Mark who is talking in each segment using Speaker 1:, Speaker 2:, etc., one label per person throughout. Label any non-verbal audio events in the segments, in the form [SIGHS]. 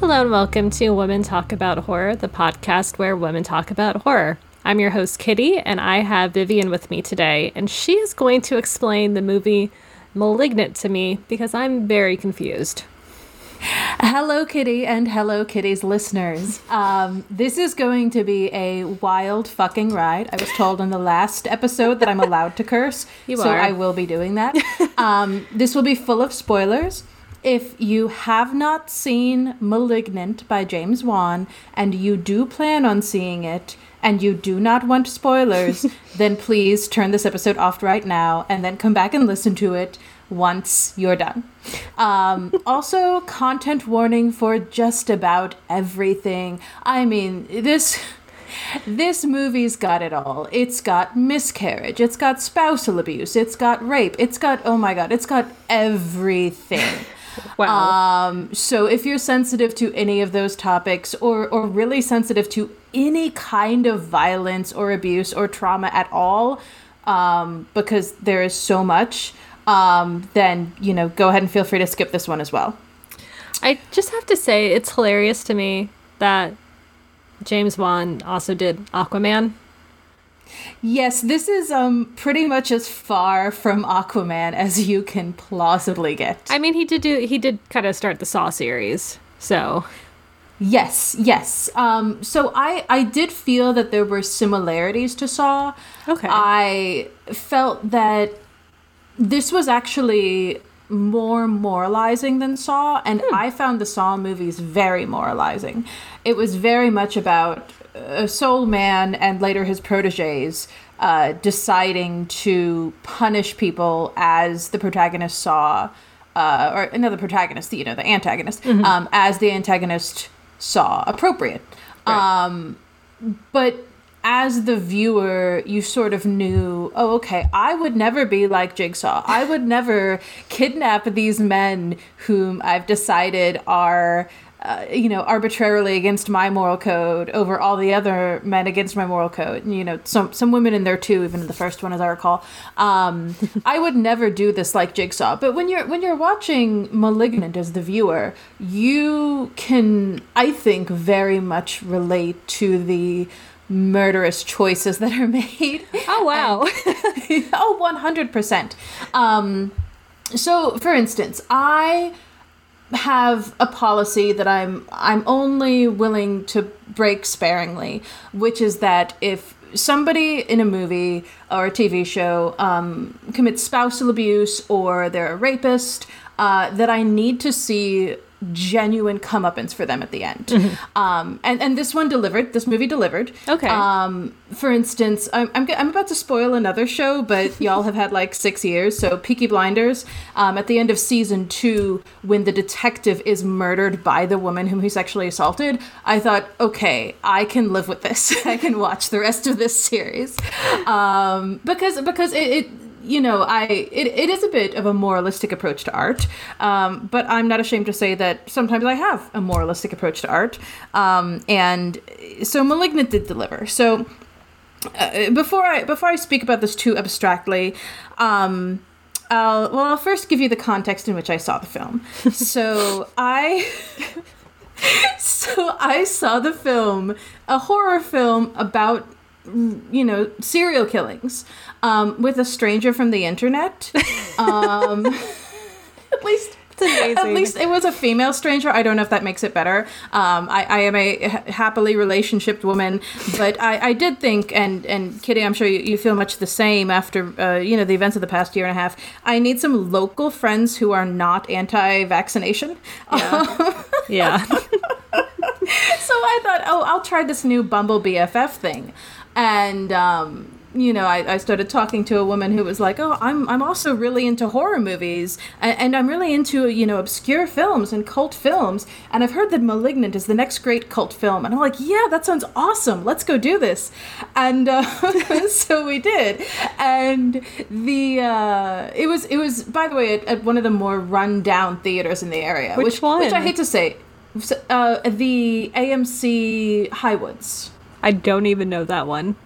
Speaker 1: Hello and welcome to Women Talk About Horror, the podcast where women talk about horror. I'm your host, Kitty, and I have Vivian with me today, and she is going to explain the movie Malignant to me because I'm very confused.
Speaker 2: Hello, Kitty, and hello, Kitty's listeners. Um, this is going to be a wild fucking ride. I was told in the last episode that I'm allowed to curse,
Speaker 1: You
Speaker 2: so
Speaker 1: are.
Speaker 2: I will be doing that. Um, this will be full of spoilers. If you have not seen Malignant by James Wan and you do plan on seeing it and you do not want spoilers, [LAUGHS] then please turn this episode off right now and then come back and listen to it once you're done. Um, [LAUGHS] also, content warning for just about everything. I mean, this. This movie's got it all. It's got miscarriage, it's got spousal abuse, it's got rape, it's got, oh my god, it's got everything. [LAUGHS]
Speaker 1: Wow.
Speaker 2: Um, so if you're sensitive to any of those topics or, or really sensitive to any kind of violence or abuse or trauma at all, um, because there is so much, um, then, you know, go ahead and feel free to skip this one as well.
Speaker 1: I just have to say, it's hilarious to me that James Wan also did Aquaman.
Speaker 2: Yes, this is um pretty much as far from Aquaman as you can plausibly get.
Speaker 1: I mean, he did do he did kind of start the Saw series, so
Speaker 2: Yes, yes. Um, so I I did feel that there were similarities to Saw.
Speaker 1: Okay.
Speaker 2: I felt that this was actually more moralizing than Saw, and I found the Saw movies very moralizing. It was very much about a sole man and later his proteges uh, deciding to punish people as the protagonist saw, uh, or another protagonist, you know, the antagonist, um, as the antagonist saw appropriate.
Speaker 1: Right.
Speaker 2: Um, but as the viewer, you sort of knew, oh, okay, I would never be like Jigsaw. I would never kidnap these men whom I've decided are. Uh, you know, arbitrarily against my moral code over all the other men against my moral code. And, you know, some some women in there too, even in the first one, as I recall. Um, I would never do this like Jigsaw. But when you're when you're watching *Malignant* as the viewer, you can, I think, very much relate to the murderous choices that are [LAUGHS] made.
Speaker 1: oh wow, [LAUGHS]
Speaker 2: oh, 100%. Um, so, for instance, I have a policy that I'm I'm only willing to break sparingly, which is that if somebody in a movie or a TV show um, commits spousal abuse or they're a rapist, uh, that I need to see genuine comeuppance for them at the end. Um, and and this one delivered. This movie delivered.
Speaker 1: Okay.
Speaker 2: Um, for instance, I'm, I'm, I'm about to spoil another show, but [LAUGHS] y'all have had like six years. So, Peaky Blinders, um, at the end of season two, when the detective is murdered by the woman whom he sexually assaulted, I thought, okay, I can live with this. [LAUGHS] I can watch the rest of this series. Um, because because it, it you know, I it, it is a bit of a moralistic approach to art, um, but I'm not ashamed to say that sometimes I have a moralistic approach to art, um, and so *Malignant* did deliver. So uh, before I before I speak about this too abstractly, um, I'll well I'll first give you the context in which I saw the film. [LAUGHS] so I. [LAUGHS] So I saw the film, a horror film about you know serial killings um, with a stranger from the internet. Um, [LAUGHS] at least. [LAUGHS]
Speaker 1: amazing.
Speaker 2: At least it was a female stranger. I don't know if that makes it better. Um, I, I am a ha- happily relationshiped woman, but I, I did think, and and Kitty, I'm sure you, you feel much the same after uh, you know the events of the past year and a half. I need some local friends who are not anti-vaccination.
Speaker 1: yeah. [LAUGHS] yeah.
Speaker 2: so I thought, oh, I'll try this new Bumble BFF thing, and um, you know, I, I started talking to a woman who was like, oh, I'm I'm also really into horror movies, and, and I'm really into you know obscure films and cult films, and I've heard that *Malignant* is the next great cult film, and I'm like, yeah, that sounds awesome. Let's go do this, and uh, [LAUGHS] so we did, and the uh, it was it was by the way at, at one of the more run down theaters in the area,
Speaker 1: Which
Speaker 2: Which I hate to say. Uh, the AMC Highwoods.
Speaker 1: I don't even know that one.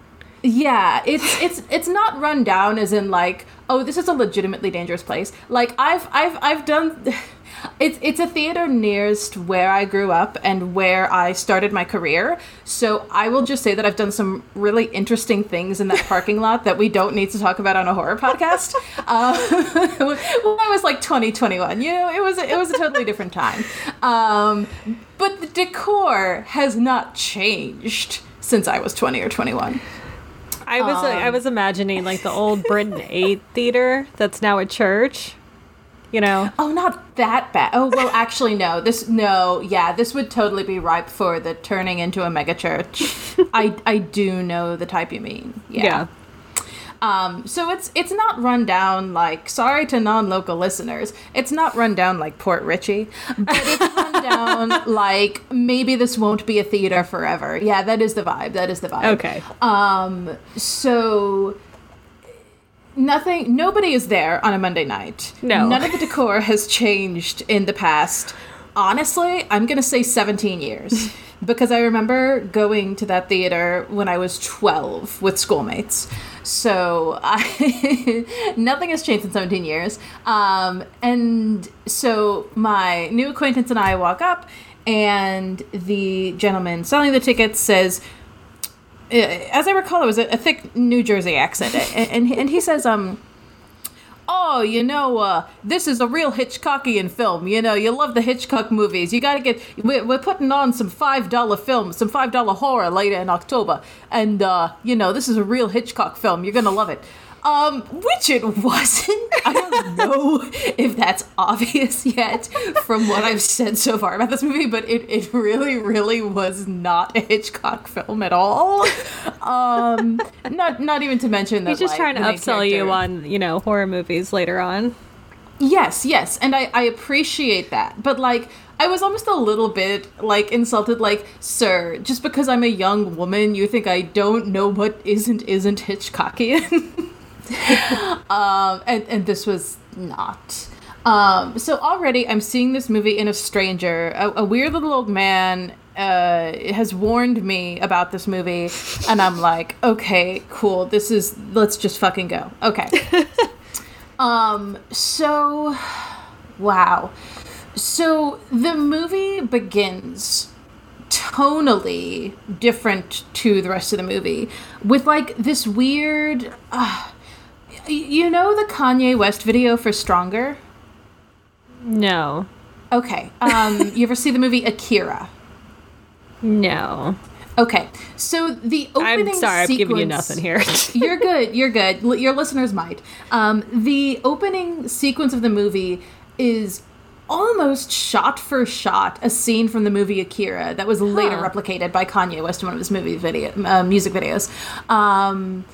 Speaker 2: Yeah, it's it's it's not run down as in like, oh, this is a legitimately dangerous place. Like I've I've I've done [LAUGHS] it's it's a theater nearest where I grew up and where I started my career. So I will just say that I've done some really interesting things in that [LAUGHS] parking lot that we don't need to talk about on a horror podcast. Uh, [LAUGHS] when I was like 20, 21, you know, it was it was a totally different time. Um, but the decor has not changed since I was 20 or 21.
Speaker 1: I was
Speaker 2: Um,
Speaker 1: I was imagining like the old Britton Eight theater that's now a church. You know,
Speaker 2: Oh, not that bad. Oh, well, actually, no. This, no, yeah, this would totally be ripe for the turning into a megachurch. [LAUGHS] I, I do know the type you mean. Yeah.
Speaker 1: yeah.
Speaker 2: Um, so it's it's not run down like sorry to non-local listeners. It's not run down like Port Richey, but it's run [LAUGHS] down like maybe this won't be a theater forever. Yeah, that is the vibe. That is the vibe.
Speaker 1: Okay.
Speaker 2: Um, so nothing, nobody is there on a Monday night.
Speaker 1: No.
Speaker 2: None of the decor has changed in the past. Honestly, I'm going to say 17 years [LAUGHS] because I remember going to that theater when I was 12 with schoolmates. So I, [LAUGHS] nothing has changed in 17 years. Um, and so my new acquaintance and I walk up, and the gentleman selling the tickets says, uh, as I recall, it was a, thick New Jersey accent, and, and and he says, um, "Oh, you know, uh, this is a real Hitchcockian film. You know, you love the Hitchcock movies. You got to get. We're, we're putting on some five dollar films, some five dollar horror later in October, and uh, you know, this is a real Hitchcock film. You're gonna love it." Um, which it [LAUGHS] wasn't. I don't know if that's obvious yet from what I've said so far about this movie, but it, it really, really was not a Hitchcock film at all. Um, not not even to mention that
Speaker 1: He's just
Speaker 2: like,
Speaker 1: trying to upsell you on, you know, horror movies later on.
Speaker 2: Yes, yes, and I, I appreciate that. But like I was almost a little bit like insulted, like, sir, just because I'm a young woman, you think I don't know what isn't isn't Hitchcockian. [LAUGHS] [LAUGHS] um and, and this was not. Um so already I'm seeing this movie in a stranger. A, a weird little old man uh has warned me about this movie and I'm like, okay, cool. This is let's just fucking go. Okay. [LAUGHS] Um, so, wow. So the movie begins tonally different to the rest of the movie with like this weird. Uh, you know the Kanye West video for Stronger?
Speaker 1: No.
Speaker 2: Okay. Um, you ever see the movie Akira?
Speaker 1: No.
Speaker 2: Okay. So the opening
Speaker 1: I'm sorry, I'm giving you
Speaker 2: sequence-
Speaker 1: nothing here. [LAUGHS]
Speaker 2: you're good. You're good. Your listeners might. Um, the opening sequence of the movie is almost shot for shot a scene from the movie Akira that was later
Speaker 1: Huh.
Speaker 2: replicated by Kanye West in one of his movie video uh, music videos. Um,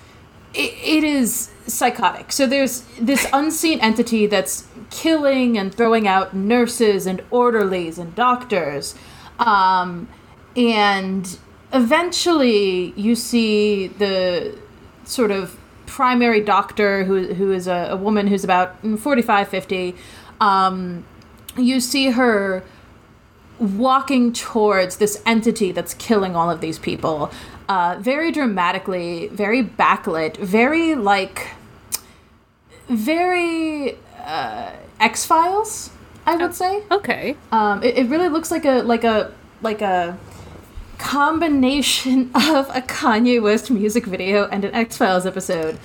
Speaker 2: it, it is psychotic. So there's this unseen entity that's killing and throwing out nurses and orderlies and doctors. Um, and eventually you see the sort of primary doctor who, who is a, a woman who's about 45, 50. Um, you see her walking towards this entity that's killing all of these people uh, very dramatically very backlit very like very uh, x-files i would say
Speaker 1: okay.
Speaker 2: um, it, it really looks like a like a like a combination [LAUGHS] of a kanye west music video and an x-files episode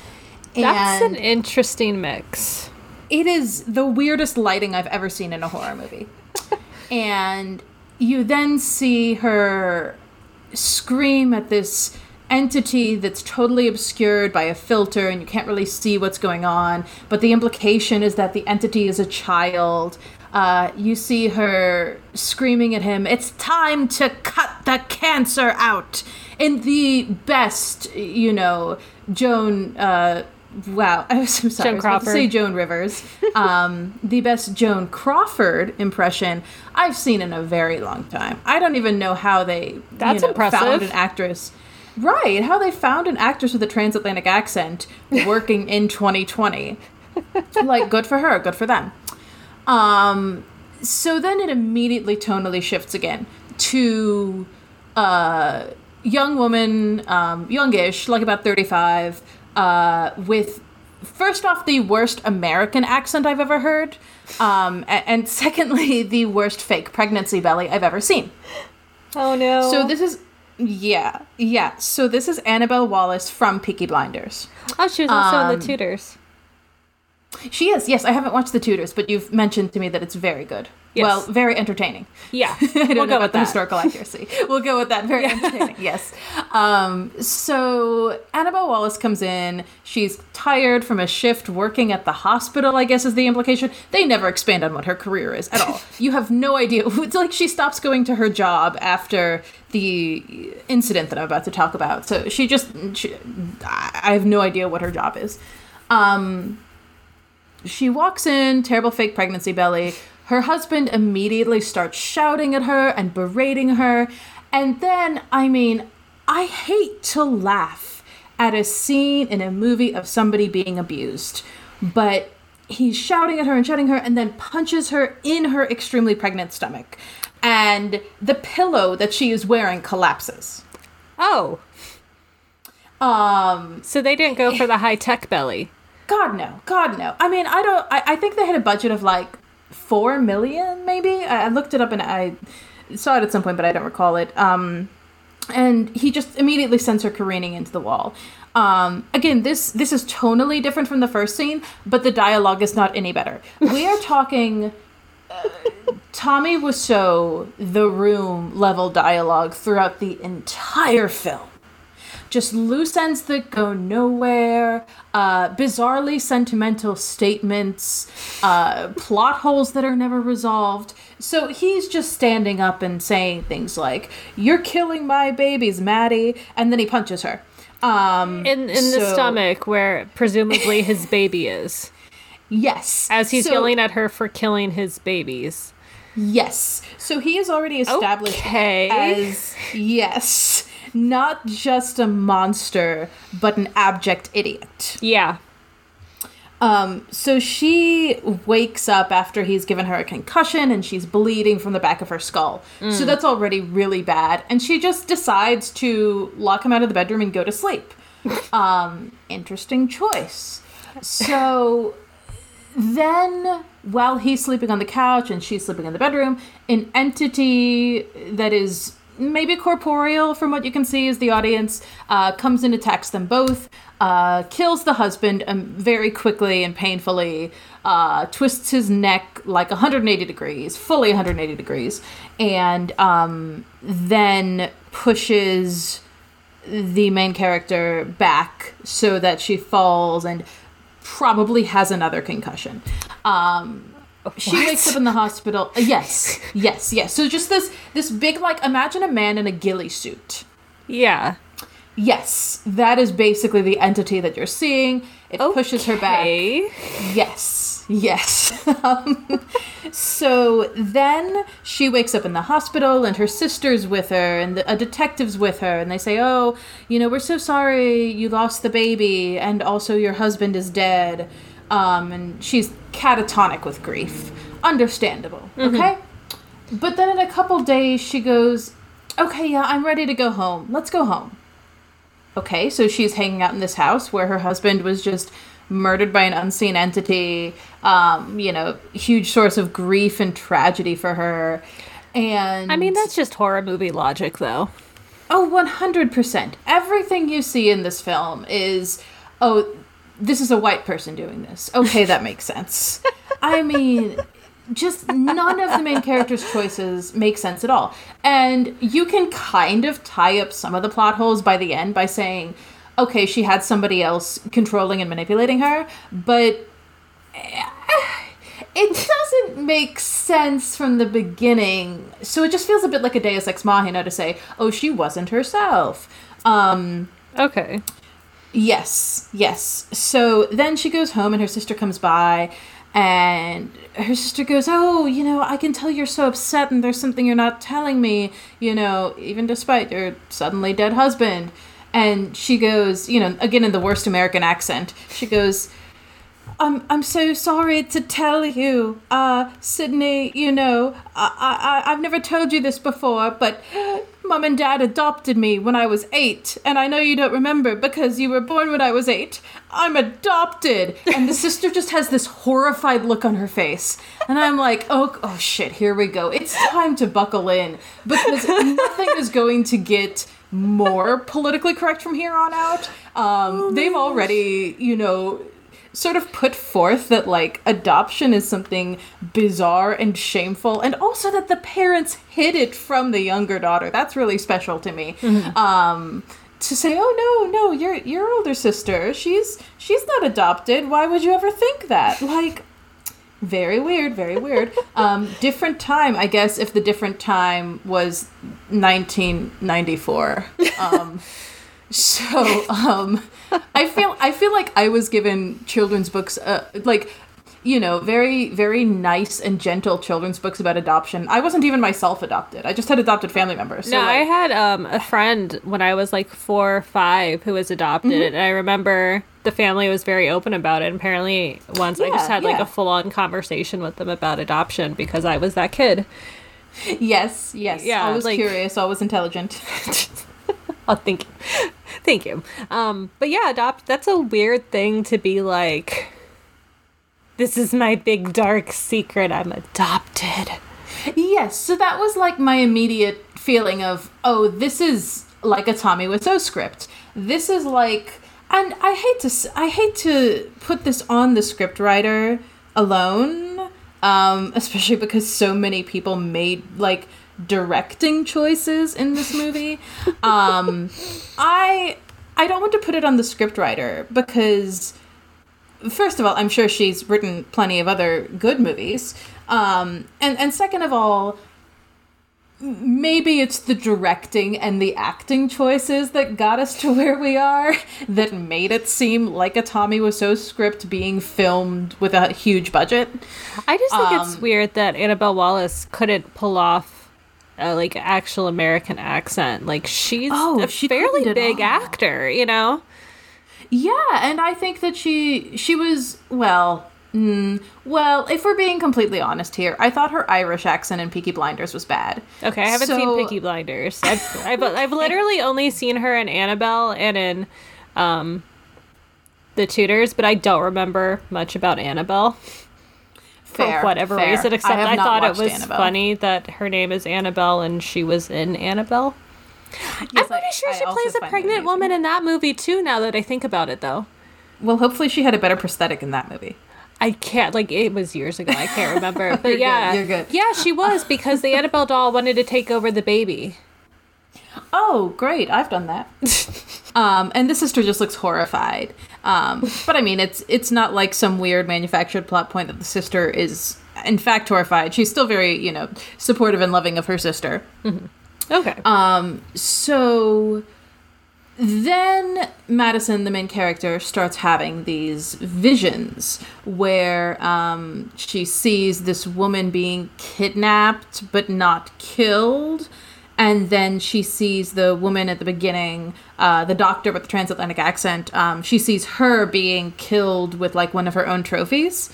Speaker 1: That's
Speaker 2: and
Speaker 1: an interesting mix.
Speaker 2: it is the weirdest lighting I've ever seen in a horror movie. [LAUGHS] and you then see her scream at this entity that's totally obscured by a filter and you can't really see what's going on. But the implication is that the entity is a child. Uh, you see her screaming at him, It's time to cut the cancer out! In the best, you know, Joan. Uh, Wow, [LAUGHS] I was so sorry.
Speaker 1: Joan
Speaker 2: I was say Joan Rivers, [LAUGHS] um, the best Joan Crawford impression I've seen in a very long time. I don't even know how they
Speaker 1: That's
Speaker 2: you know,
Speaker 1: impressive.
Speaker 2: found an actress. Right, how they found an actress with a transatlantic accent working in [LAUGHS] 2020. like, good for her, good for them. Um, so then it immediately tonally shifts again to, uh, young woman, um, youngish, like about 35, uh, with first off the worst American accent I've ever heard, um, and [LAUGHS] secondly the worst fake pregnancy belly I've ever seen.
Speaker 1: Oh no.
Speaker 2: So this is yeah, yeah. So this is Annabelle Wallis from Peaky Blinders.
Speaker 1: Oh, she was also in
Speaker 2: um,
Speaker 1: the Tudors.
Speaker 2: She is. Yes, I haven't watched The Tudors, but you've mentioned to me that it's very good.
Speaker 1: Yes.
Speaker 2: Well, very entertaining.
Speaker 1: Yeah. [LAUGHS]
Speaker 2: I don't
Speaker 1: we'll
Speaker 2: know
Speaker 1: go
Speaker 2: about
Speaker 1: with
Speaker 2: the
Speaker 1: that.
Speaker 2: historical [LAUGHS] accuracy. We'll go with that. Very entertaining. Yes. Um, so Annabelle Wallis comes in. She's tired from a shift working at the hospital. I guess is the implication. They never expand on what her career is at all. [LAUGHS] you have no idea. It's like she stops going to her job after the incident that I'm about to talk about. So she just. She, I I have no idea what her job is. Um, she walks in, terrible fake pregnancy belly. Her husband immediately starts shouting at her and berating her. And then, I mean, I hate to laugh at a scene in a movie of somebody being abused, but he's shouting at her and shouting her and then punches her in her extremely pregnant stomach. And the pillow that she is wearing collapses.
Speaker 1: Oh,
Speaker 2: Um,
Speaker 1: so they didn't go for the high tech belly.
Speaker 2: God no, God no. I mean, I don't. I, I think they had a budget of like four million, maybe. I, I looked it up and I saw it at some point, but I don't recall it. Um, and he just immediately sends her careening into the wall. Um, again, this this is tonally different from the first scene, but the dialogue is not any better. We are [LAUGHS] talking. uh, Tommy Wiseau, the room level dialogue throughout the entire film just loose ends that go nowhere, uh, bizarrely sentimental statements, uh, plot holes that are never resolved. So he's just standing up and saying things like, You're killing my babies, Maddie. And then he punches her. Um,
Speaker 1: In in the stomach where presumably his baby is.
Speaker 2: Yes.
Speaker 1: As he's
Speaker 2: So-
Speaker 1: yelling at her for killing his babies.
Speaker 2: Yes. So he is already established
Speaker 1: Okay.
Speaker 2: as yes, not just a monster, but an abject idiot.
Speaker 1: Yeah.
Speaker 2: Um, so she wakes up after he's given her a concussion and she's bleeding from the back of her skull. So that's already really bad. And she just decides to lock him out of the bedroom and go to sleep. [LAUGHS] Um, interesting choice. So then, while he's sleeping on the couch and she's sleeping in the bedroom, an entity that is maybe corporeal, from what you can see as the audience, uh, comes and attacks them both, uh, kills the husband um, very quickly and painfully, uh, twists his neck like 180 degrees, fully 180 degrees, and um, then pushes the main character back so that she falls and probably has another concussion. Um, she
Speaker 1: What?
Speaker 2: wakes up in the hospital. uh, Yes, yes, yes. So just this this big like imagine a man in a ghillie suit.
Speaker 1: Yeah.
Speaker 2: Yes, that is basically the entity that you're seeing. It pushes her back. Yes, yes. um, [LAUGHS] so then she wakes up in the hospital, and her sister's with her, and the, a detective's with her, and they say, "Oh, you know, we're so sorry you lost the baby, and also your husband is dead." Um, and she's catatonic with grief. Understandable, okay? But then in a couple days, she goes, "Okay, yeah, I'm ready to go home. Let's go home." Okay, so she's hanging out in this house where her husband was just murdered by an unseen entity. Um, you know, huge source of grief and tragedy for her. And
Speaker 1: I mean, that's just horror movie logic, though.
Speaker 2: Oh, oh, one hundred percent. Everything you see in this film is oh, this is a white person doing this. Okay, that makes sense. I mean, just none of the main character's choices make sense at all. And you can kind of tie up some of the plot holes by the end by saying, okay, she had somebody else controlling and manipulating her, but eh, it doesn't make sense from the beginning. So it just feels a bit like a Deus Ex Machina to say, oh, she wasn't herself. Um,
Speaker 1: Okay.
Speaker 2: Yes, yes. So then she goes home and her sister comes by and her sister goes, "Oh, you know, I can tell you're so upset and there's something you're not telling me, you know, even despite your suddenly dead husband." And she goes, you know, again in the worst American accent. She goes, I'm I'm so sorry to tell you, uh, Sydney. You know, I I I've never told you this before, but mom and dad adopted me when I was eight, and I know you don't remember because you were born when I was eight. I'm adopted, and the sister just has this horrified look on her face, and I'm like, oh oh shit, here we go. It's time to buckle in because nothing is going to get more politically correct from here on out. Um, they've already, you know, sort of put forth that like adoption is something bizarre and shameful and also that the parents hid it from the younger daughter. That's really special to me. Um to say oh no no your your older sister she's she's not adopted. Why would you ever think that? Like very weird very weird. [LAUGHS] Um different time i guess if the different time was 1994 [LAUGHS] um so um I feel I feel like I was given children's books uh, like you know very very nice and gentle children's books about adoption. I wasn't even myself adopted. I just had adopted family members. So
Speaker 1: no,
Speaker 2: like,
Speaker 1: I had um, a friend when I was like four or five who was adopted,
Speaker 2: Mm-hmm.
Speaker 1: and I remember the family was very open about it. And apparently, once I just
Speaker 2: Yeah,
Speaker 1: had like a full on conversation with them about adoption because I was that kid.
Speaker 2: yes yes
Speaker 1: Yeah,
Speaker 2: always
Speaker 1: like-
Speaker 2: curious I was intelligent. [LAUGHS] [LAUGHS]
Speaker 1: Oh, thank you, thank you. Um, but yeah, adopt. That's a weird thing to be like. This is my big dark secret. I'm adopted.
Speaker 2: Yes, so that was like my immediate feeling of, oh, this is like a Tommy Wiseau script. This is like, and I hate to, I hate to put this on the script writer alone, um, especially because so many people made like directing choices in this movie. Um, I, I don't want to put it on the script writer because first of all, I'm sure she's written plenty of other good movies. Um, and and second of all, maybe it's the directing and the acting choices that got us to where we are that made it seem like a Tommy Wiseau script being filmed with a huge budget.
Speaker 1: I just think it's
Speaker 2: Um,
Speaker 1: weird that Annabelle Wallis couldn't pull off a like actual American accent. Like she's
Speaker 2: Oh,
Speaker 1: a
Speaker 2: she
Speaker 1: fairly big actor, you know.
Speaker 2: Yeah, and I think that she she was well. Mm, well, if we're being completely honest here, I thought her Irish accent in Peaky Blinders was bad.
Speaker 1: Okay, I haven't seen
Speaker 2: So-
Speaker 1: Peaky Blinders. I've, I've I've literally only seen her in Annabelle and in um the Tudors, but I don't remember much about Annabelle
Speaker 2: Fair,
Speaker 1: for whatever
Speaker 2: fair.
Speaker 1: reason. Except
Speaker 2: have
Speaker 1: I, thought it was
Speaker 2: Annabelle.
Speaker 1: funny that her name is Annabelle and she was in Annabelle. I'm pretty
Speaker 2: I-
Speaker 1: sure she plays a pregnant woman in that movie too. Now that I think about it, though.
Speaker 2: Well, hopefully she had a better prosthetic in that movie.
Speaker 1: I can't like it was years ago. I can't remember, [LAUGHS] but
Speaker 2: good,
Speaker 1: yeah,
Speaker 2: you're good.
Speaker 1: Yeah, she was because the Annabelle doll wanted to take over the baby.
Speaker 2: Oh, great! I've done that. [LAUGHS] um, and the sister just looks horrified. Um, but I mean, it's it's not like some weird manufactured plot point that the sister is in fact horrified. She's still very you know supportive and loving of her sister.
Speaker 1: Okay.
Speaker 2: Um, so then Madison, the main character, starts having these visions where um, she sees this woman being kidnapped but not killed. And then she sees the woman at the beginning, uh, the doctor with the transatlantic accent. Um, she sees her being killed with like one of her own trophies.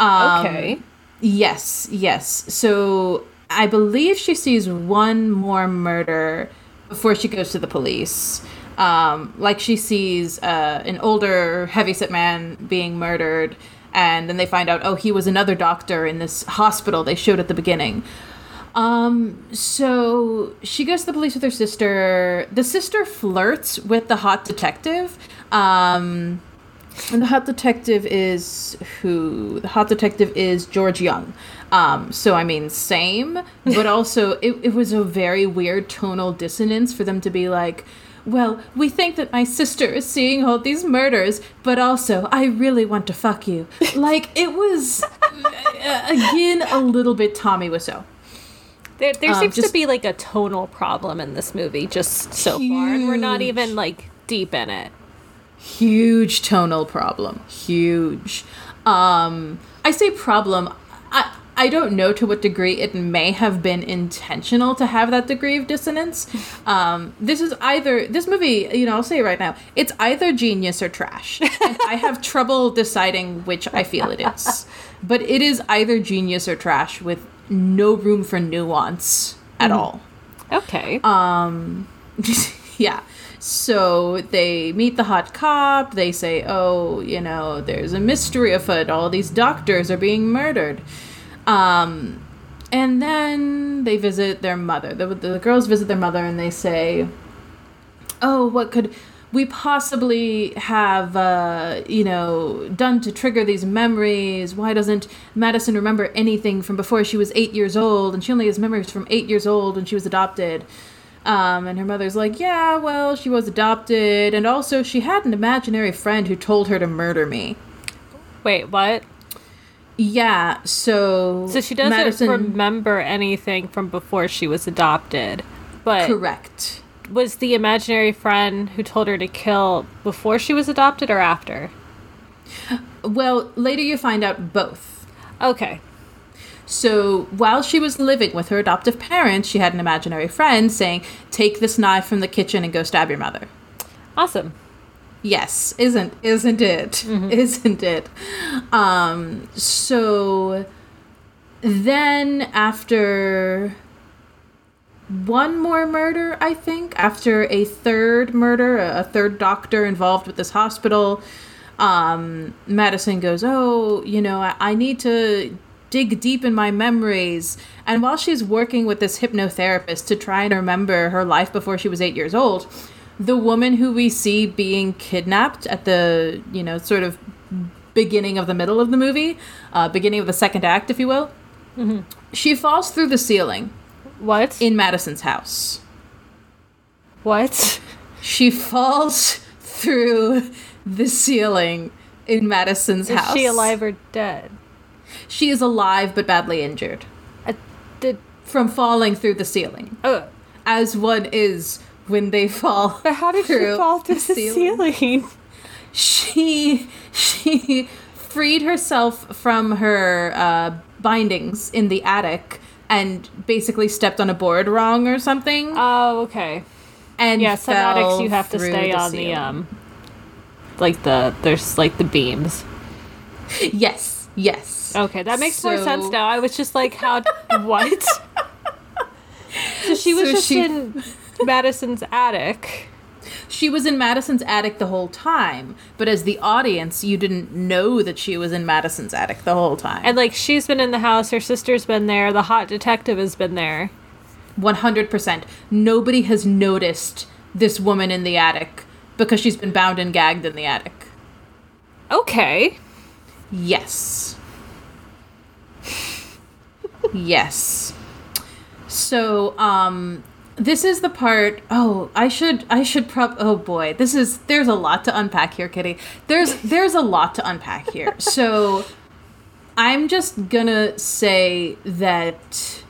Speaker 2: Um,
Speaker 1: okay.
Speaker 2: Yes, yes. So I believe she sees one more murder before she goes to the police. Um, like she sees uh, an older heavyset man being murdered, and then they find out, oh, he was another doctor in this hospital they showed at the beginning. Um, so she goes to the police with her sister. The sister flirts with the hot detective. Um, and the hot detective is who? The hot detective is George Young. Um, so I mean, same, but [LAUGHS] also it, it was a very weird tonal dissonance for them to be like, well, we think that my sister is seeing all these murders, but also I really want to fuck you. [LAUGHS] like it was uh, again a little bit Tommy Wiseau.
Speaker 1: There, there
Speaker 2: Um,
Speaker 1: seems to be like a tonal problem in this movie just so far, and we're not even like deep in it.
Speaker 2: huge tonal problem huge um i say problem i I don't know to what degree it may have been intentional to have that degree of dissonance. [LAUGHS] Um, this is either this movie, you know, I'll say it right now, it's either genius or trash. And I have trouble deciding which I feel it is, [LAUGHS] but it is either genius or trash with no room for nuance at all.
Speaker 1: Okay.
Speaker 2: Um, [LAUGHS] yeah. So they meet the hot cop. They say, "Oh, you know, there's a mystery afoot. All these doctors are being murdered." Um, and then they visit their mother. The, the girls visit their mother, and they say, "Oh, what could?" We possibly have, uh, you know, done to trigger these memories? Why doesn't Madison remember anything from before she was eight years old? And she only has memories from eight years old when she was adopted. Um, and her mother's like, yeah, well, she was adopted. And also, she had an imaginary friend who told her to murder me.
Speaker 1: Wait, what?
Speaker 2: Yeah, so.
Speaker 1: So she doesn't Madison... remember anything from before she was adopted. But.
Speaker 2: Correct
Speaker 1: was the imaginary friend who told her to kill before she was adopted or after?
Speaker 2: Well, later you find out both.
Speaker 1: Okay.
Speaker 2: So while she was living with her adoptive parents, she had an imaginary friend saying, "Take this knife from the kitchen and go stab your mother."
Speaker 1: Awesome.
Speaker 2: Yes, isn't isn't it? Mm-hmm. [LAUGHS] Isn't it? Um so then after one more murder, I think, after a third murder, a third doctor involved with this hospital. Um, Madison goes, Oh, you know, I, I need to dig deep in my memories. And while she's working with this hypnotherapist to try and remember her life before she was eight years old, the woman who we see being kidnapped at the, you know, sort of beginning of the middle of the movie, uh, beginning of the second act, if you will, mm-hmm. she falls through the ceiling
Speaker 1: what?
Speaker 2: In Madison's house.
Speaker 1: What?
Speaker 2: She falls through the ceiling in Madison's
Speaker 1: is
Speaker 2: house.
Speaker 1: Is she alive or dead?
Speaker 2: She is alive but badly injured.
Speaker 1: Uh, did
Speaker 2: from falling through the ceiling.
Speaker 1: Oh.
Speaker 2: As one is when they fall.
Speaker 1: But how did she fall through the, the ceiling? ceiling?
Speaker 2: She she freed herself from her uh, bindings in the attic and basically stepped on a board wrong or something.
Speaker 1: Oh, okay.
Speaker 2: And
Speaker 1: yeah, some attics you have to stay the on ceiling. the um, like the there's like the beams.
Speaker 2: Yes. Yes.
Speaker 1: Okay, that makes so... more sense now. I was just like, how? [LAUGHS] what? so she was so just she... in [LAUGHS] Madison's attic
Speaker 2: she was in Madison's attic the whole time, but as the audience, you didn't know that she was in Madison's attic the whole time.
Speaker 1: And like she's been in the house, her sister's been there, the hot detective has been there.
Speaker 2: 100%. Nobody has noticed this woman in the attic because she's been bound and gagged in the attic.
Speaker 1: Okay.
Speaker 2: Yes. yes. So, um, this is the part oh i should i should prop oh boy this is there's a lot to unpack here kitty. There's there's a lot to unpack here. [LAUGHS] So i'm just gonna say that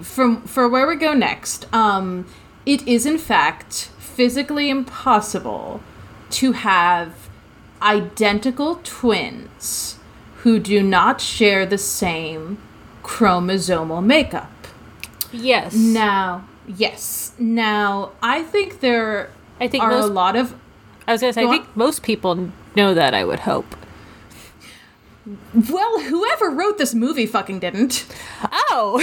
Speaker 2: from for where we go next um it is in fact physically impossible to have identical twins who do not share the same chromosomal makeup.
Speaker 1: Yes.
Speaker 2: Now Yes. Now, I think there
Speaker 1: I think
Speaker 2: are
Speaker 1: most,
Speaker 2: a lot of.
Speaker 1: I was going to say, I think most people know that, I would hope.
Speaker 2: Well, whoever wrote this movie fucking didn't.
Speaker 1: Oh.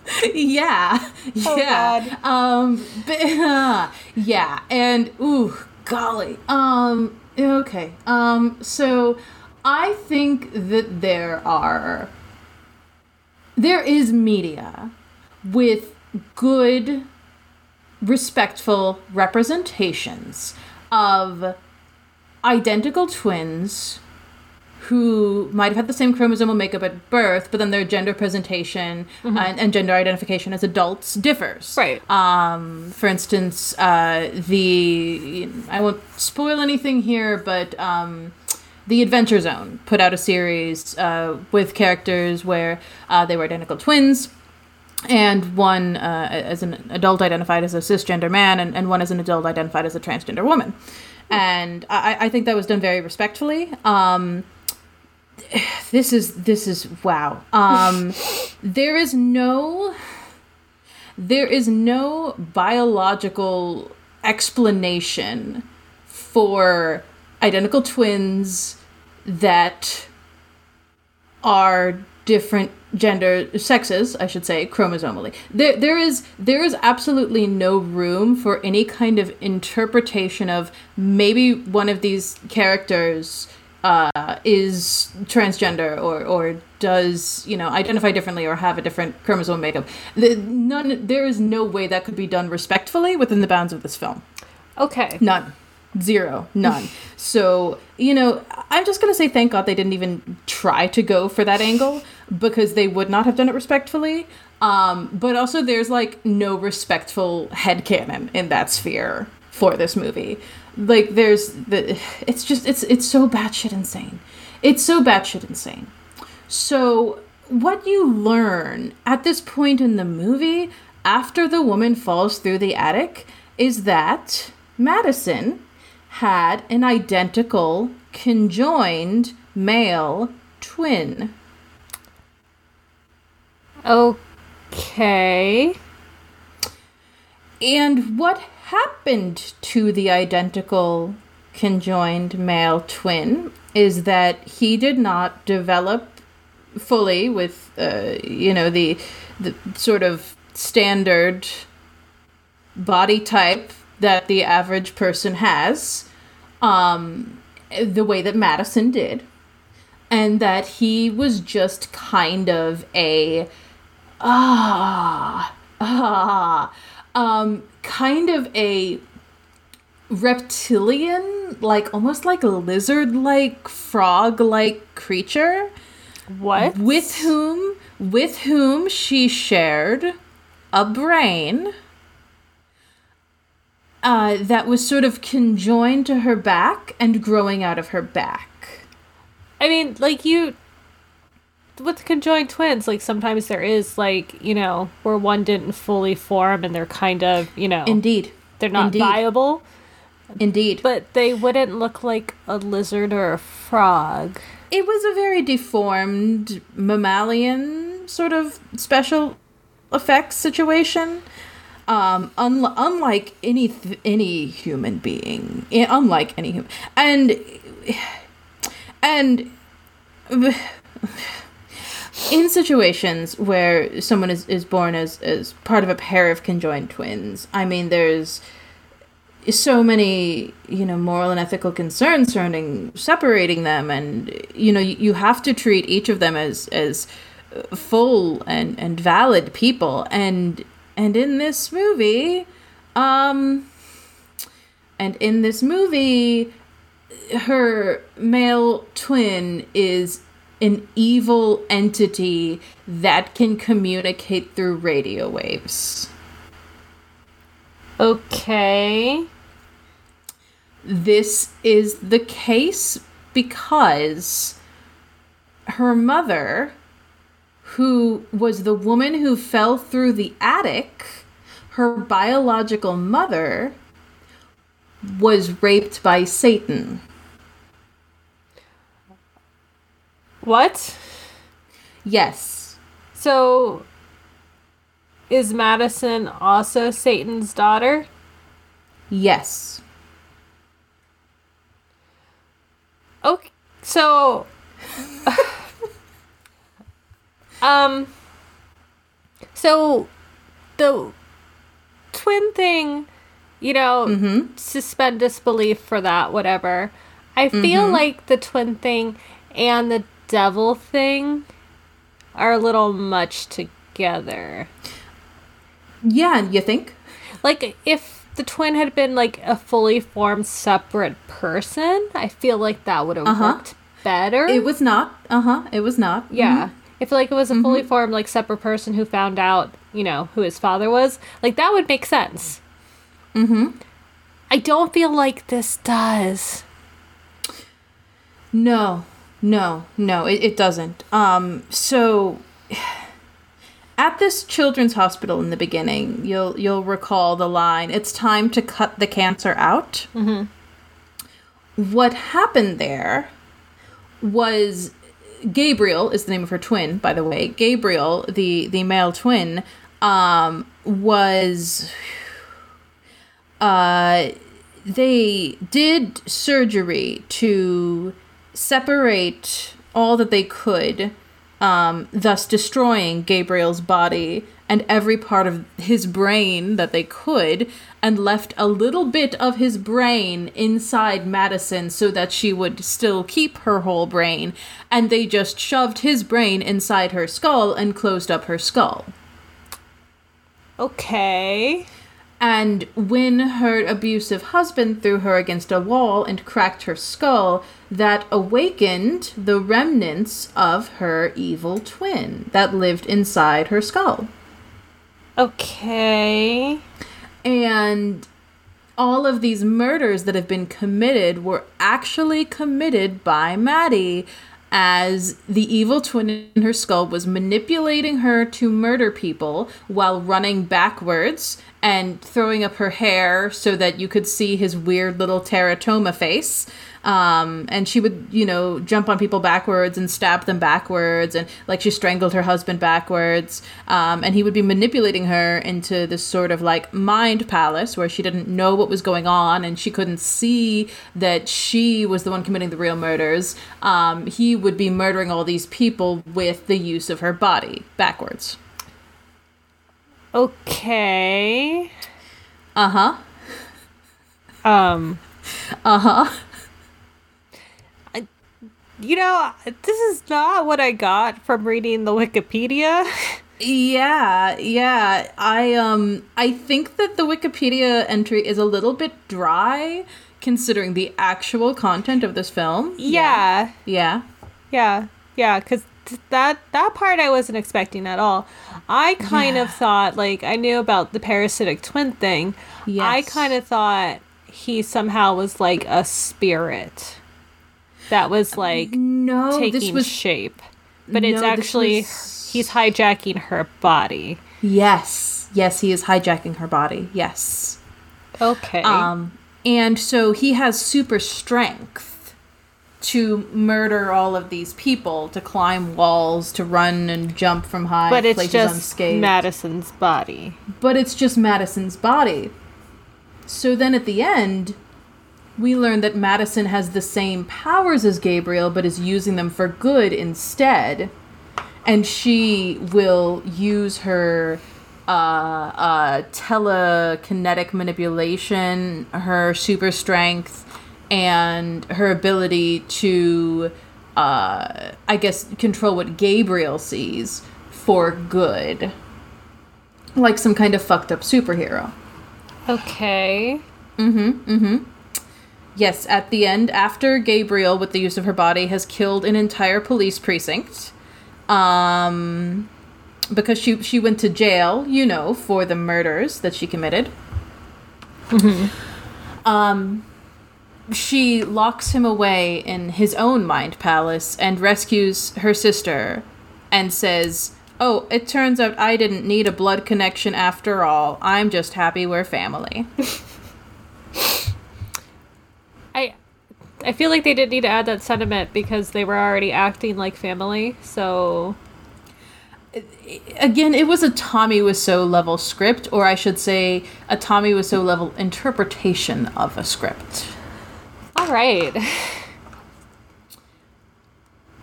Speaker 1: [LAUGHS]
Speaker 2: yeah.
Speaker 1: Oh,
Speaker 2: yeah. Um but, [LAUGHS] uh, yeah, and ooh, golly. Um okay. Um so I think that there are there is media with good, respectful representations of identical twins who might have had the same chromosomal makeup at birth, but then their gender presentation mm-hmm. and, and, gender identification as adults differs.
Speaker 1: Right.
Speaker 2: Um, for instance, uh, the I won't spoil anything here, but um, the Adventure Zone put out a series uh, with characters where uh, they were identical twins and one uh, as an adult identified as a cisgender man, and, and one as an adult identified as a transgender woman. And I, I think that was done very respectfully. Um, this is this is wow. Um, [LAUGHS] there is no there is no biological explanation for identical twins that are different gender sexes i should say chromosomally there, there is there is absolutely no room for any kind of interpretation of maybe one of these characters uh, is transgender or or does you know identify differently or have a different chromosome makeup the, none there is no way that could be done respectfully within the bounds of this film
Speaker 1: Okay.
Speaker 2: None. Zero. None. so, you know, I'm just going to say thank God they didn't even try to go for that angle because they would not have done it respectfully. Um, but also, there's like no respectful head headcanon in that sphere for this movie. Like, there's the. It's just, it's, it's so batshit insane. It's so batshit insane. So, what you learn at this point in the movie, after the woman falls through the attic, is that Madison had an identical conjoined male twin.
Speaker 1: Okay.
Speaker 2: And what happened to the identical conjoined male twin is that he did not develop fully with uh, you know the the sort of standard body type that the average person has um the way that Madison did. And that he was just kind of a ah ah um kind of a reptilian like almost like a lizard like frog like creature.
Speaker 1: What?
Speaker 2: with whom with whom she shared a brain uh, that was sort of conjoined to her back and growing out of her back.
Speaker 1: I mean, like you with conjoined twins, like sometimes there is like, you know, where one didn't fully form and they're kind of, you know,
Speaker 2: Indeed.
Speaker 1: they're not
Speaker 2: Indeed.
Speaker 1: viable,
Speaker 2: Indeed.
Speaker 1: but they wouldn't look like a lizard or a frog.
Speaker 2: it was a very deformed mammalian sort of special effects situation. Um, unl- unlike any th- any human being, eh, unlike any human, and and in situations where someone is, is born as, as part of a pair of conjoined twins, I mean, there's so many, you know, moral and ethical concerns surrounding separating them, and you know, you, you have to treat each of them as as full and and valid people, and and in this movie, um, and in this movie, her male twin is an evil entity that can communicate through radio waves.
Speaker 1: Okay.
Speaker 2: This is the case because her mother, who was the woman who fell through the attic, her biological mother, was raped by Satan.
Speaker 1: What?
Speaker 2: Yes.
Speaker 1: So is Madison also Satan's daughter?
Speaker 2: Yes.
Speaker 1: Okay. So [LAUGHS] um so the twin thing, you know, suspend disbelief for that whatever. I feel like the twin thing and the devil thing are a little much together.
Speaker 2: Yeah, you think?
Speaker 1: Like if the twin had been like a fully formed separate person, I feel like that would have
Speaker 2: Uh-huh.
Speaker 1: worked better.
Speaker 2: It was not. Uh huh. It was not.
Speaker 1: yeah. I feel like it was a fully formed like separate person who found out, you know, who his father was. Like that would make sense.
Speaker 2: Mm-hmm.
Speaker 1: I don't feel like this does.
Speaker 2: No, no, no, it, it doesn't. Um, so [SIGHS] at this children's hospital in the beginning, you'll you'll recall the line, "It's time to cut the cancer out." Mm-hmm. What happened there was Gabriel is the name of her twin, by the way. Gabriel, the the male twin, um, was uh, they did surgery to separate all that they could, um, thus destroying Gabriel's body and every part of his brain that they could, and left a little bit of his brain inside Madison so that she would still keep her whole brain. And they just shoved his brain inside her skull and closed up her skull.
Speaker 1: Okay.
Speaker 2: And when her abusive husband threw her against a wall and cracked her skull, that awakened the remnants of her evil twin that lived inside her skull.
Speaker 1: Okay.
Speaker 2: And all of these murders that have been committed were actually committed by Maddie as the evil twin in her skull was manipulating her to murder people while running backwards and throwing up her hair so that you could see his weird little teratoma face. Um, and she would, you know, jump on people backwards and stab them backwards, and like she strangled her husband backwards. Um, and he would be manipulating her into this sort of like mind palace where she didn't know what was going on and she couldn't see that she was the one committing the real murders. Um, he would be murdering all these people with the use of her body backwards.
Speaker 1: Okay.
Speaker 2: Uh huh.
Speaker 1: Um.
Speaker 2: Uh huh.
Speaker 1: You know, this is not what I got from reading the Wikipedia.
Speaker 2: Yeah, yeah. I um I think that the Wikipedia entry is a little bit dry considering the actual content of this film.
Speaker 1: Yeah.
Speaker 2: Yeah.
Speaker 1: Yeah. Yeah, cuz that that part I wasn't expecting at all. I kind
Speaker 2: Yeah.
Speaker 1: of thought like I knew about the parasitic twin thing. I kind of thought he somehow was like a spirit that was like
Speaker 2: No,
Speaker 1: taking
Speaker 2: was
Speaker 1: shape. But it's
Speaker 2: No, this
Speaker 1: actually
Speaker 2: was-
Speaker 1: he's hijacking her body.
Speaker 2: Yes. Yes, he is hijacking her body. Yes.
Speaker 1: Okay.
Speaker 2: Um and so he has super strength to murder all of these people, to climb walls, to run and jump from high
Speaker 1: but it's
Speaker 2: places
Speaker 1: just
Speaker 2: unscathed.
Speaker 1: Madison's body.
Speaker 2: but it's just Madison's body. So then at the end, we learn that Madison has the same powers as Gabriel, but is using them for good instead. And she will use her uh, uh, telekinetic manipulation, her super strength, and her ability to, uh, I guess, control what Gabriel sees for good like some kind of fucked up superhero.
Speaker 1: Okay. Mm hmm. Mm hmm.
Speaker 2: Yes, at the end, after Gabriel, with the use of her body, has killed an entire police precinct, um, because she she went to jail, you know, for the murders that she committed. Mm-hmm. Um, she locks him away in his own mind palace and rescues her sister, and says. Oh, it turns out I didn't need a blood connection after all. I'm just happy we're family. [LAUGHS]
Speaker 1: I I feel like they didn't need to add that sentiment because they were already acting like family. So
Speaker 2: again, it was a Tommy Wiseau level script, or I should say, a Tommy Wiseau level interpretation of a script.
Speaker 1: All right. [LAUGHS]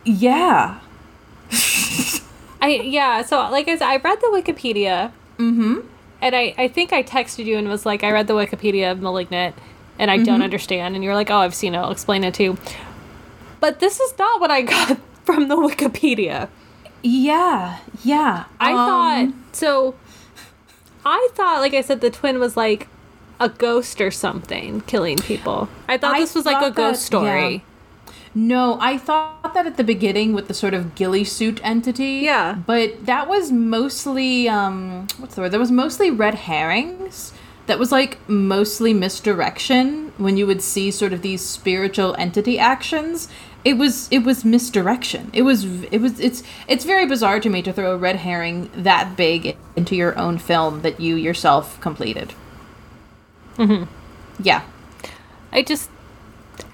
Speaker 2: Yeah.
Speaker 1: I yeah, so like I said, I read the Wikipedia. Mm-hmm. And I, I think I texted you and was like, I read the Wikipedia of Malignant and I don't understand. And you're like, oh, I've seen it. I'll explain it too. But this is not what I [LAUGHS] got from the Wikipedia.
Speaker 2: Yeah. Yeah.
Speaker 1: I
Speaker 2: Um,
Speaker 1: thought so. I thought, like I said, the twin was like a ghost or something killing people. I thought
Speaker 2: I
Speaker 1: this was like a ghost
Speaker 2: that-
Speaker 1: story.
Speaker 2: yeah. No, I thought that at the beginning with the sort of ghillie suit entity.
Speaker 1: Yeah.
Speaker 2: But that was mostly um what's the word? There was mostly red herrings. That was like mostly misdirection when you would see sort of these spiritual entity actions. It was it was misdirection. It was it was it's it's very bizarre to me to throw a red herring that big into your own film that you yourself completed. Mm-hmm. Yeah.
Speaker 1: I just,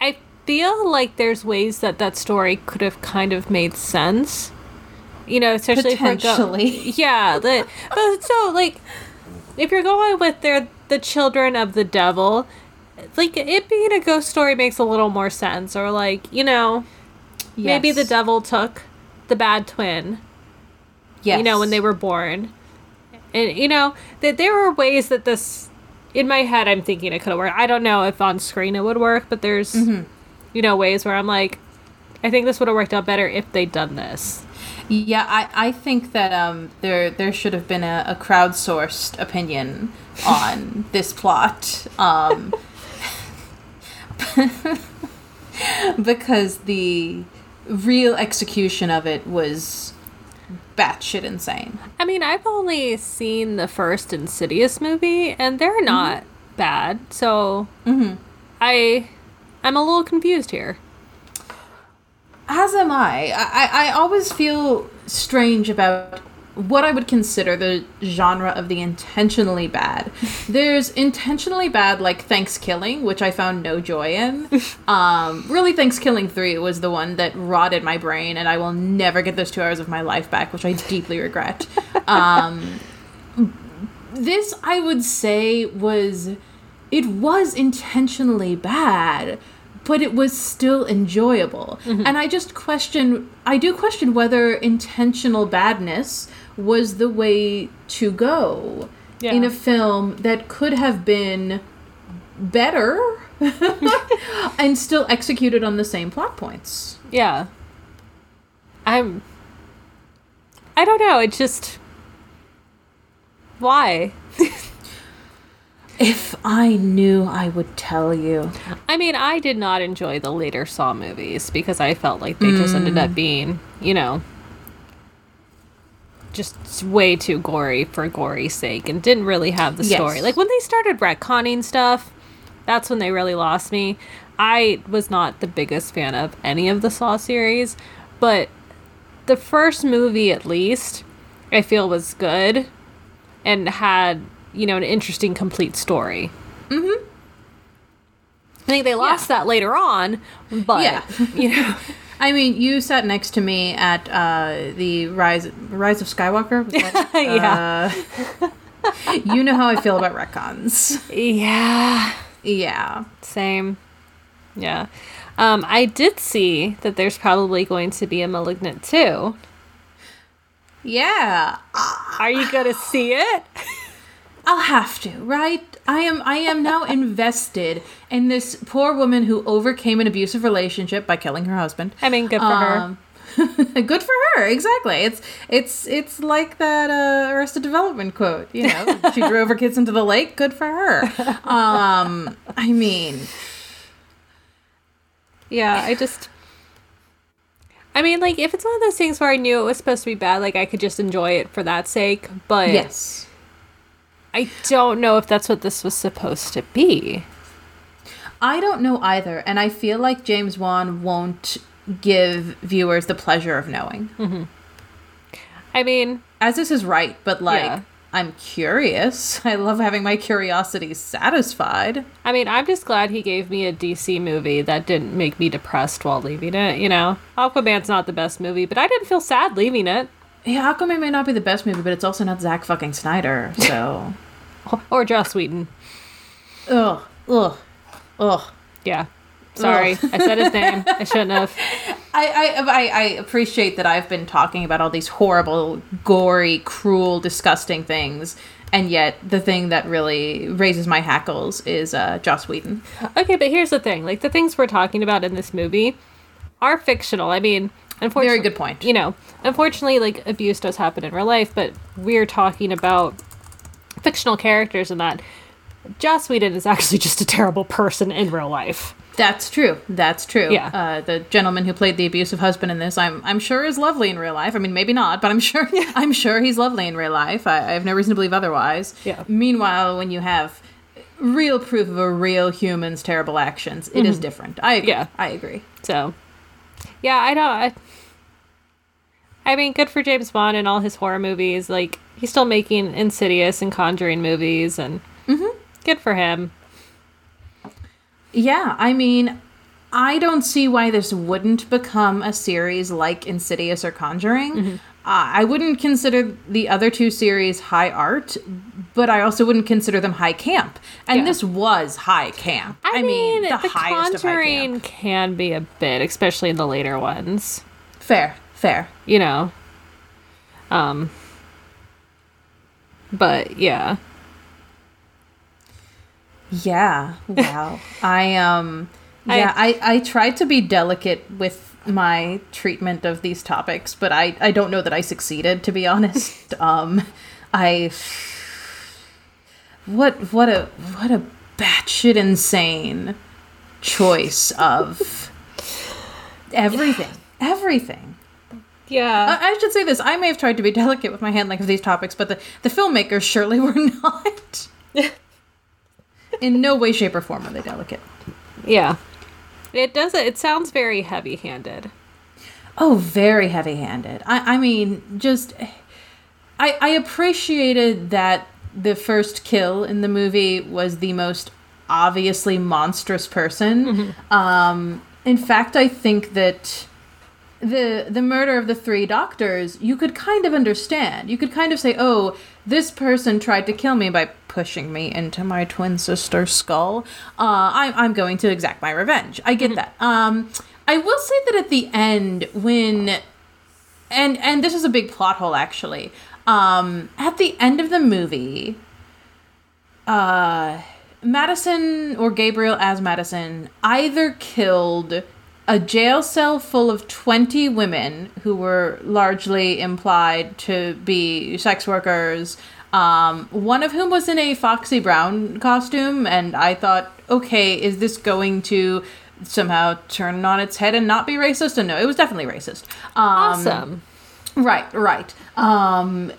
Speaker 1: I feel like there's ways that that story could have kind of made sense. You know, especially if we're go- [LAUGHS] yeah, the, but so like if you're going with their the children of the devil, like it being a ghost story makes a little more sense. Or like you know, maybe the devil took the bad twin.
Speaker 2: Yes.
Speaker 1: You know, when they were born, and you know that there were ways that this. In my head, I'm thinking it could have worked. I don't know if on screen it would work, but there's, you know, ways where I'm like, I think this would have worked out better if they'd done this.
Speaker 2: Yeah, I, I think that um there there should have been a, a crowdsourced opinion on [LAUGHS] this plot. Um [LAUGHS] because the real execution of it was batshit insane.
Speaker 1: I mean, I've only seen the first Insidious movie, and they're mm-hmm. not bad. So mm-hmm. I, I'm a little confused here.
Speaker 2: As am I. I, I I always feel strange about what I would consider the genre of the intentionally bad. [LAUGHS] There's intentionally bad, like Thanksgiving, which I found no joy in. Um, really, Thanksgiving 3 was the one that rotted my brain, and I will never get those two hours of my life back, which I deeply regret. [LAUGHS] Um, this, I would say, was. It was intentionally bad, but it was still enjoyable. And I just question, I do question whether intentional badness was the way to go in a film that could have been better [LAUGHS] and still executed on the same plot points.
Speaker 1: Yeah. I'm. I don't know. It just. Why? [LAUGHS]
Speaker 2: If I knew, I would tell you.
Speaker 1: I mean, I did not enjoy the later Saw movies because I felt like they just ended up mm. being, you know, just way too gory for gory's sake and didn't really have the
Speaker 2: Yes.
Speaker 1: story. Like when they started retconning stuff, that's when they really lost me. I was not the biggest fan of any of the Saw series, but the first movie at least I feel was good and had, you know, an interesting complete story. Mm-hmm. I think they lost that later on, but
Speaker 2: Yeah.
Speaker 1: you know, [LAUGHS]
Speaker 2: I mean, you sat next to me at uh, the Rise Rise of Skywalker. [LAUGHS]
Speaker 1: Yeah.
Speaker 2: uh, you know how I feel about retcons.
Speaker 1: Yeah.
Speaker 2: Yeah.
Speaker 1: Same. Yeah. Um, I did see that there's probably going to be a Malignant too.
Speaker 2: Yeah.
Speaker 1: Are you going to see it?
Speaker 2: I'll have to, right? I am I am now invested in this poor woman who overcame an abusive relationship by killing her husband.
Speaker 1: I mean, good for her.
Speaker 2: Um, [LAUGHS] good for her, exactly. It's it's it's like that uh, Arrested Development quote. You know, she [LAUGHS] drove her kids into the lake. Good for her. Um, I mean,
Speaker 1: Yeah, I just. I mean, like, if it's one of those things where I knew it was supposed to be bad, like, I could just enjoy it for that sake, but
Speaker 2: yes,
Speaker 1: I don't know if that's what this was supposed to be.
Speaker 2: I don't know either, and I feel like James Wan won't give viewers the pleasure of knowing. Mm-hmm.
Speaker 1: I mean,
Speaker 2: As this is right, but like.
Speaker 1: Yeah.
Speaker 2: I'm curious. [LAUGHS] I love having my curiosity satisfied.
Speaker 1: I mean, I'm just glad he gave me a DC movie that didn't make me depressed while leaving it, you know? Aquaman's not the best movie, but I didn't feel sad leaving it.
Speaker 2: Yeah, Aquaman may not be the best movie, but it's also not Zack fucking Snyder, [LAUGHS] so.
Speaker 1: Or Joss Whedon.
Speaker 2: ugh, ugh, ugh.
Speaker 1: Yeah. Sorry. I said his name. I [LAUGHS] shouldn't have.
Speaker 2: I, I, I, I appreciate that I've been talking about all these horrible, gory, cruel, disgusting things, and yet the thing that really raises my hackles is uh, Joss Whedon.
Speaker 1: Okay, but here's the thing. Like, the things we're talking about in this movie are fictional. I mean.
Speaker 2: Very good point.
Speaker 1: You know, unfortunately, like, abuse does happen in real life, but we're talking about fictional characters and that. Joss Whedon is actually [LAUGHS] just a terrible person in real life.
Speaker 2: That's true. That's true.
Speaker 1: Yeah.
Speaker 2: Uh, the gentleman who played the abusive husband in this, I'm I'm sure is lovely in real life. I mean, maybe not, but I'm [LAUGHS] sure yeah. I'm sure he's lovely in real life. I, I have no reason to believe otherwise.
Speaker 1: Yeah.
Speaker 2: Meanwhile, when you have real proof of a real human's terrible actions, it is different. I agree.
Speaker 1: Mm-hmm. Yeah.
Speaker 2: I agree.
Speaker 1: So, yeah, I don't. I, I mean, good for James Wan and all his horror movies. Like, he's still making Insidious and Conjuring movies, and good for him.
Speaker 2: Yeah, I mean, I don't see why this wouldn't become a series like Insidious or Conjuring.
Speaker 1: Mm-hmm.
Speaker 2: Uh, I wouldn't consider the other two series high art, but I also wouldn't consider them high camp. And
Speaker 1: Yeah.
Speaker 2: this was high camp.
Speaker 1: I, mean, the,
Speaker 2: highest of
Speaker 1: Conjuring can be a bit, especially in the later ones.
Speaker 2: Fair, fair.
Speaker 1: You know. Um. But yeah,
Speaker 2: Yeah. Wow. [LAUGHS] I um yeah, I, I tried to be delicate with my treatment of these topics, but I, I don't know that I succeeded to be honest. [LAUGHS] um I what what a what a batshit insane choice of everything. Everything.
Speaker 1: yeah.
Speaker 2: I, I should say this. I may have tried to be delicate with my handling of these topics, but the, the filmmakers surely [LAUGHS] were not. [LAUGHS] In no way, shape, or form are they delicate.
Speaker 1: yeah. It does. It sounds very heavy-handed.
Speaker 2: Oh, very heavy handed. I, I mean, just. I, I appreciated that the first kill in the movie was the most obviously monstrous person. Um, in fact, I think that the the murder of the three doctors you could kind of understand. You could kind of say oh this person tried to kill me by pushing me into my twin sister's skull. Uh, I'm, I'm going to exact my revenge. I get that. Um, i will say that at the end when and and this is a big plot hole actually um, at the end of the movie uh, Madison or Gabriel as Madison either killed a jail cell full of 20 women who were largely implied to be sex workers, um, one of whom was in a Foxy Brown costume. And I thought, okay, is this going to somehow turn on its head and not be racist? And no, it was definitely racist. Um,
Speaker 1: Awesome.
Speaker 2: Right, right. Um,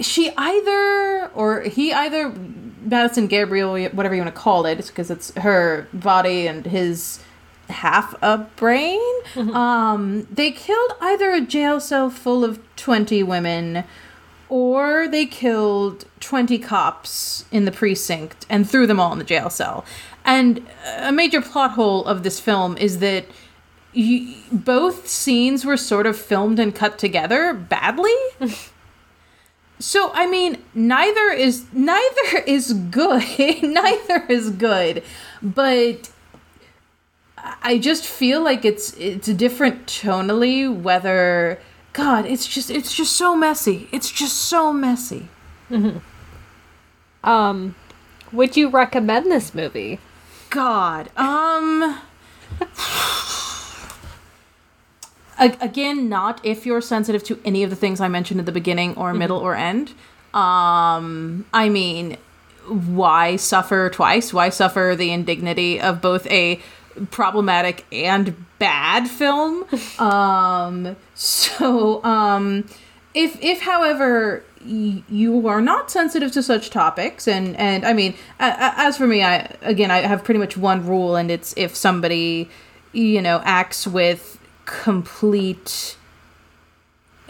Speaker 2: she either or he either Madison Gabriel, whatever you want to call it, because it's her body and his half a brain. Um, they killed either a jail cell full of twenty women, or they killed twenty cops in the precinct and threw them all in the jail cell. And a major plot hole of this film is that you, both scenes were sort of filmed and cut together badly. [LAUGHS] so I mean, neither is neither is good. [LAUGHS] neither is good, but I just feel like it's it's different tonally. Whether God, it's just it's just so messy. It's just so messy. [LAUGHS]
Speaker 1: Um, would you recommend this movie?
Speaker 2: God. Um again, not if you're sensitive to any of the things I mentioned at the beginning or middle or end. Um I mean, why suffer twice? Why suffer the indignity of both a problematic and bad film? [LAUGHS] um so um if if however you are not sensitive to such topics and and i mean as for me i again i have pretty much one rule and it's if somebody you know acts with complete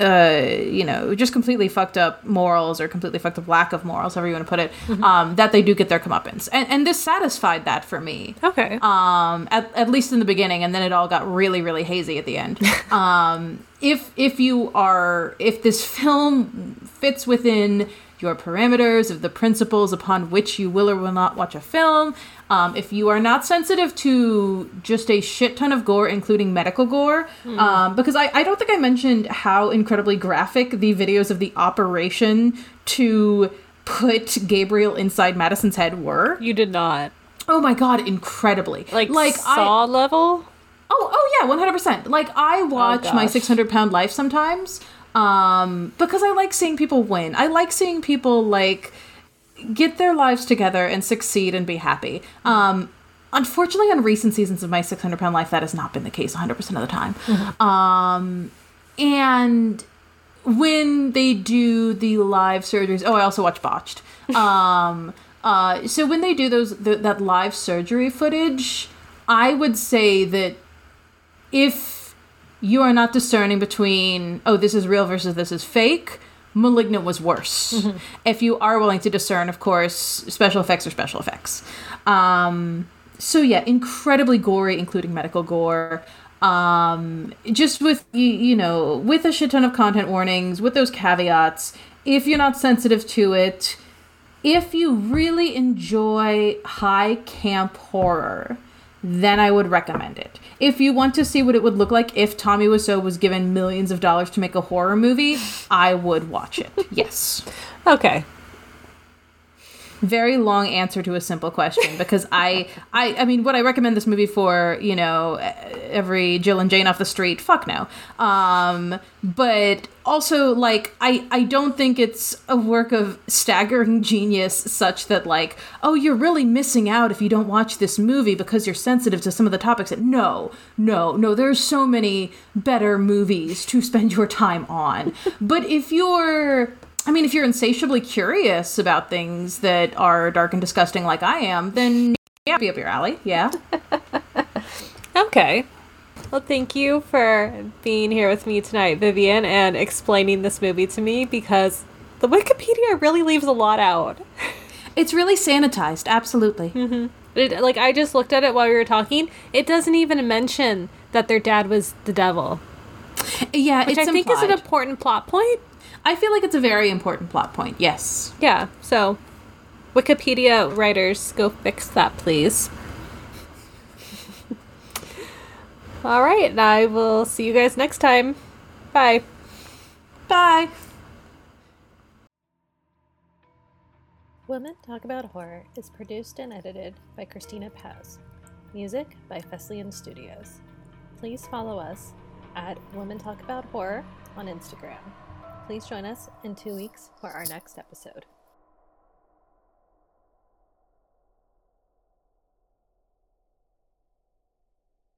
Speaker 2: uh you know just completely fucked up morals or completely fucked up lack of morals however you want to put it um that they do get their comeuppance. And and this satisfied that for me.
Speaker 1: Okay.
Speaker 2: um at, at least in the beginning and then it all got really really hazy at the end. [LAUGHS] Um if if you are if this film fits within your parameters of the principles upon which you will or will not watch a film. Um, if you are not sensitive to just a shit ton of gore including medical gore um, because I, I don't think i mentioned how incredibly graphic the videos of the operation to put gabriel inside madison's head were.
Speaker 1: You did not.
Speaker 2: Oh my god incredibly.
Speaker 1: Like
Speaker 2: like I,
Speaker 1: Saw level.
Speaker 2: Oh, oh yeah, one hundred percent. Like I watch my six hundred pound life sometimes, um, because I like seeing people win. I like seeing people like get their lives together and succeed and be happy. Um, unfortunately, on recent seasons of my six hundred pound life, that has not been the case one hundred percent of the time. Um, and when they do the live surgeries, oh, I also watch Botched. [LAUGHS] Um, uh, so when they do those th- that live surgery footage, I would say that if you are not discerning between oh this is real versus this is fake malignant was worse if you are willing to discern of course special effects are special effects um so yeah, incredibly gory, including medical gore. Um, just with you, you know, with a shit ton of content warnings, with those caveats. If you're not sensitive to it, if you really enjoy high camp horror, then I would recommend it. If you want to see what it would look like if Tommy Wiseau was given millions of dollars to make a horror movie, I would watch it. Yes.
Speaker 1: Okay
Speaker 2: very long answer to a simple question because I, I, I mean, would I recommend this movie for you know every Jill and Jane off the street? Fuck no. Um, but also like I, I don't think it's a work of staggering genius such that like oh you're really missing out if you don't watch this movie because you're sensitive to some of the topics. That No, no, no. There's so many better movies to spend your time on. but if you're I mean, if you're insatiably curious about things that are dark and disgusting like I am, then yeah, be up your alley. Yeah. [LAUGHS]
Speaker 1: okay. Well, thank you for being here with me tonight, Vivian, and explaining this movie to me because the Wikipedia really leaves a lot out. [LAUGHS]
Speaker 2: It's really sanitized, absolutely.
Speaker 1: Mm-hmm. It, like I just looked at it while we were talking. It doesn't even mention that their dad was the devil.
Speaker 2: Yeah,
Speaker 1: which I think implied. is an important plot point.
Speaker 2: I feel like it's a very important plot point. Yes.
Speaker 1: Yeah. So, Wikipedia writers, go fix that, please. [LAUGHS] All right. I will see you guys next time. Bye.
Speaker 2: Bye.
Speaker 1: Women Talk About Horror is produced and edited by Christina Paz. Music by Fesliyan Studios. Please follow us at Women Talk About Horror on Instagram. Please join us in two weeks for our next episode.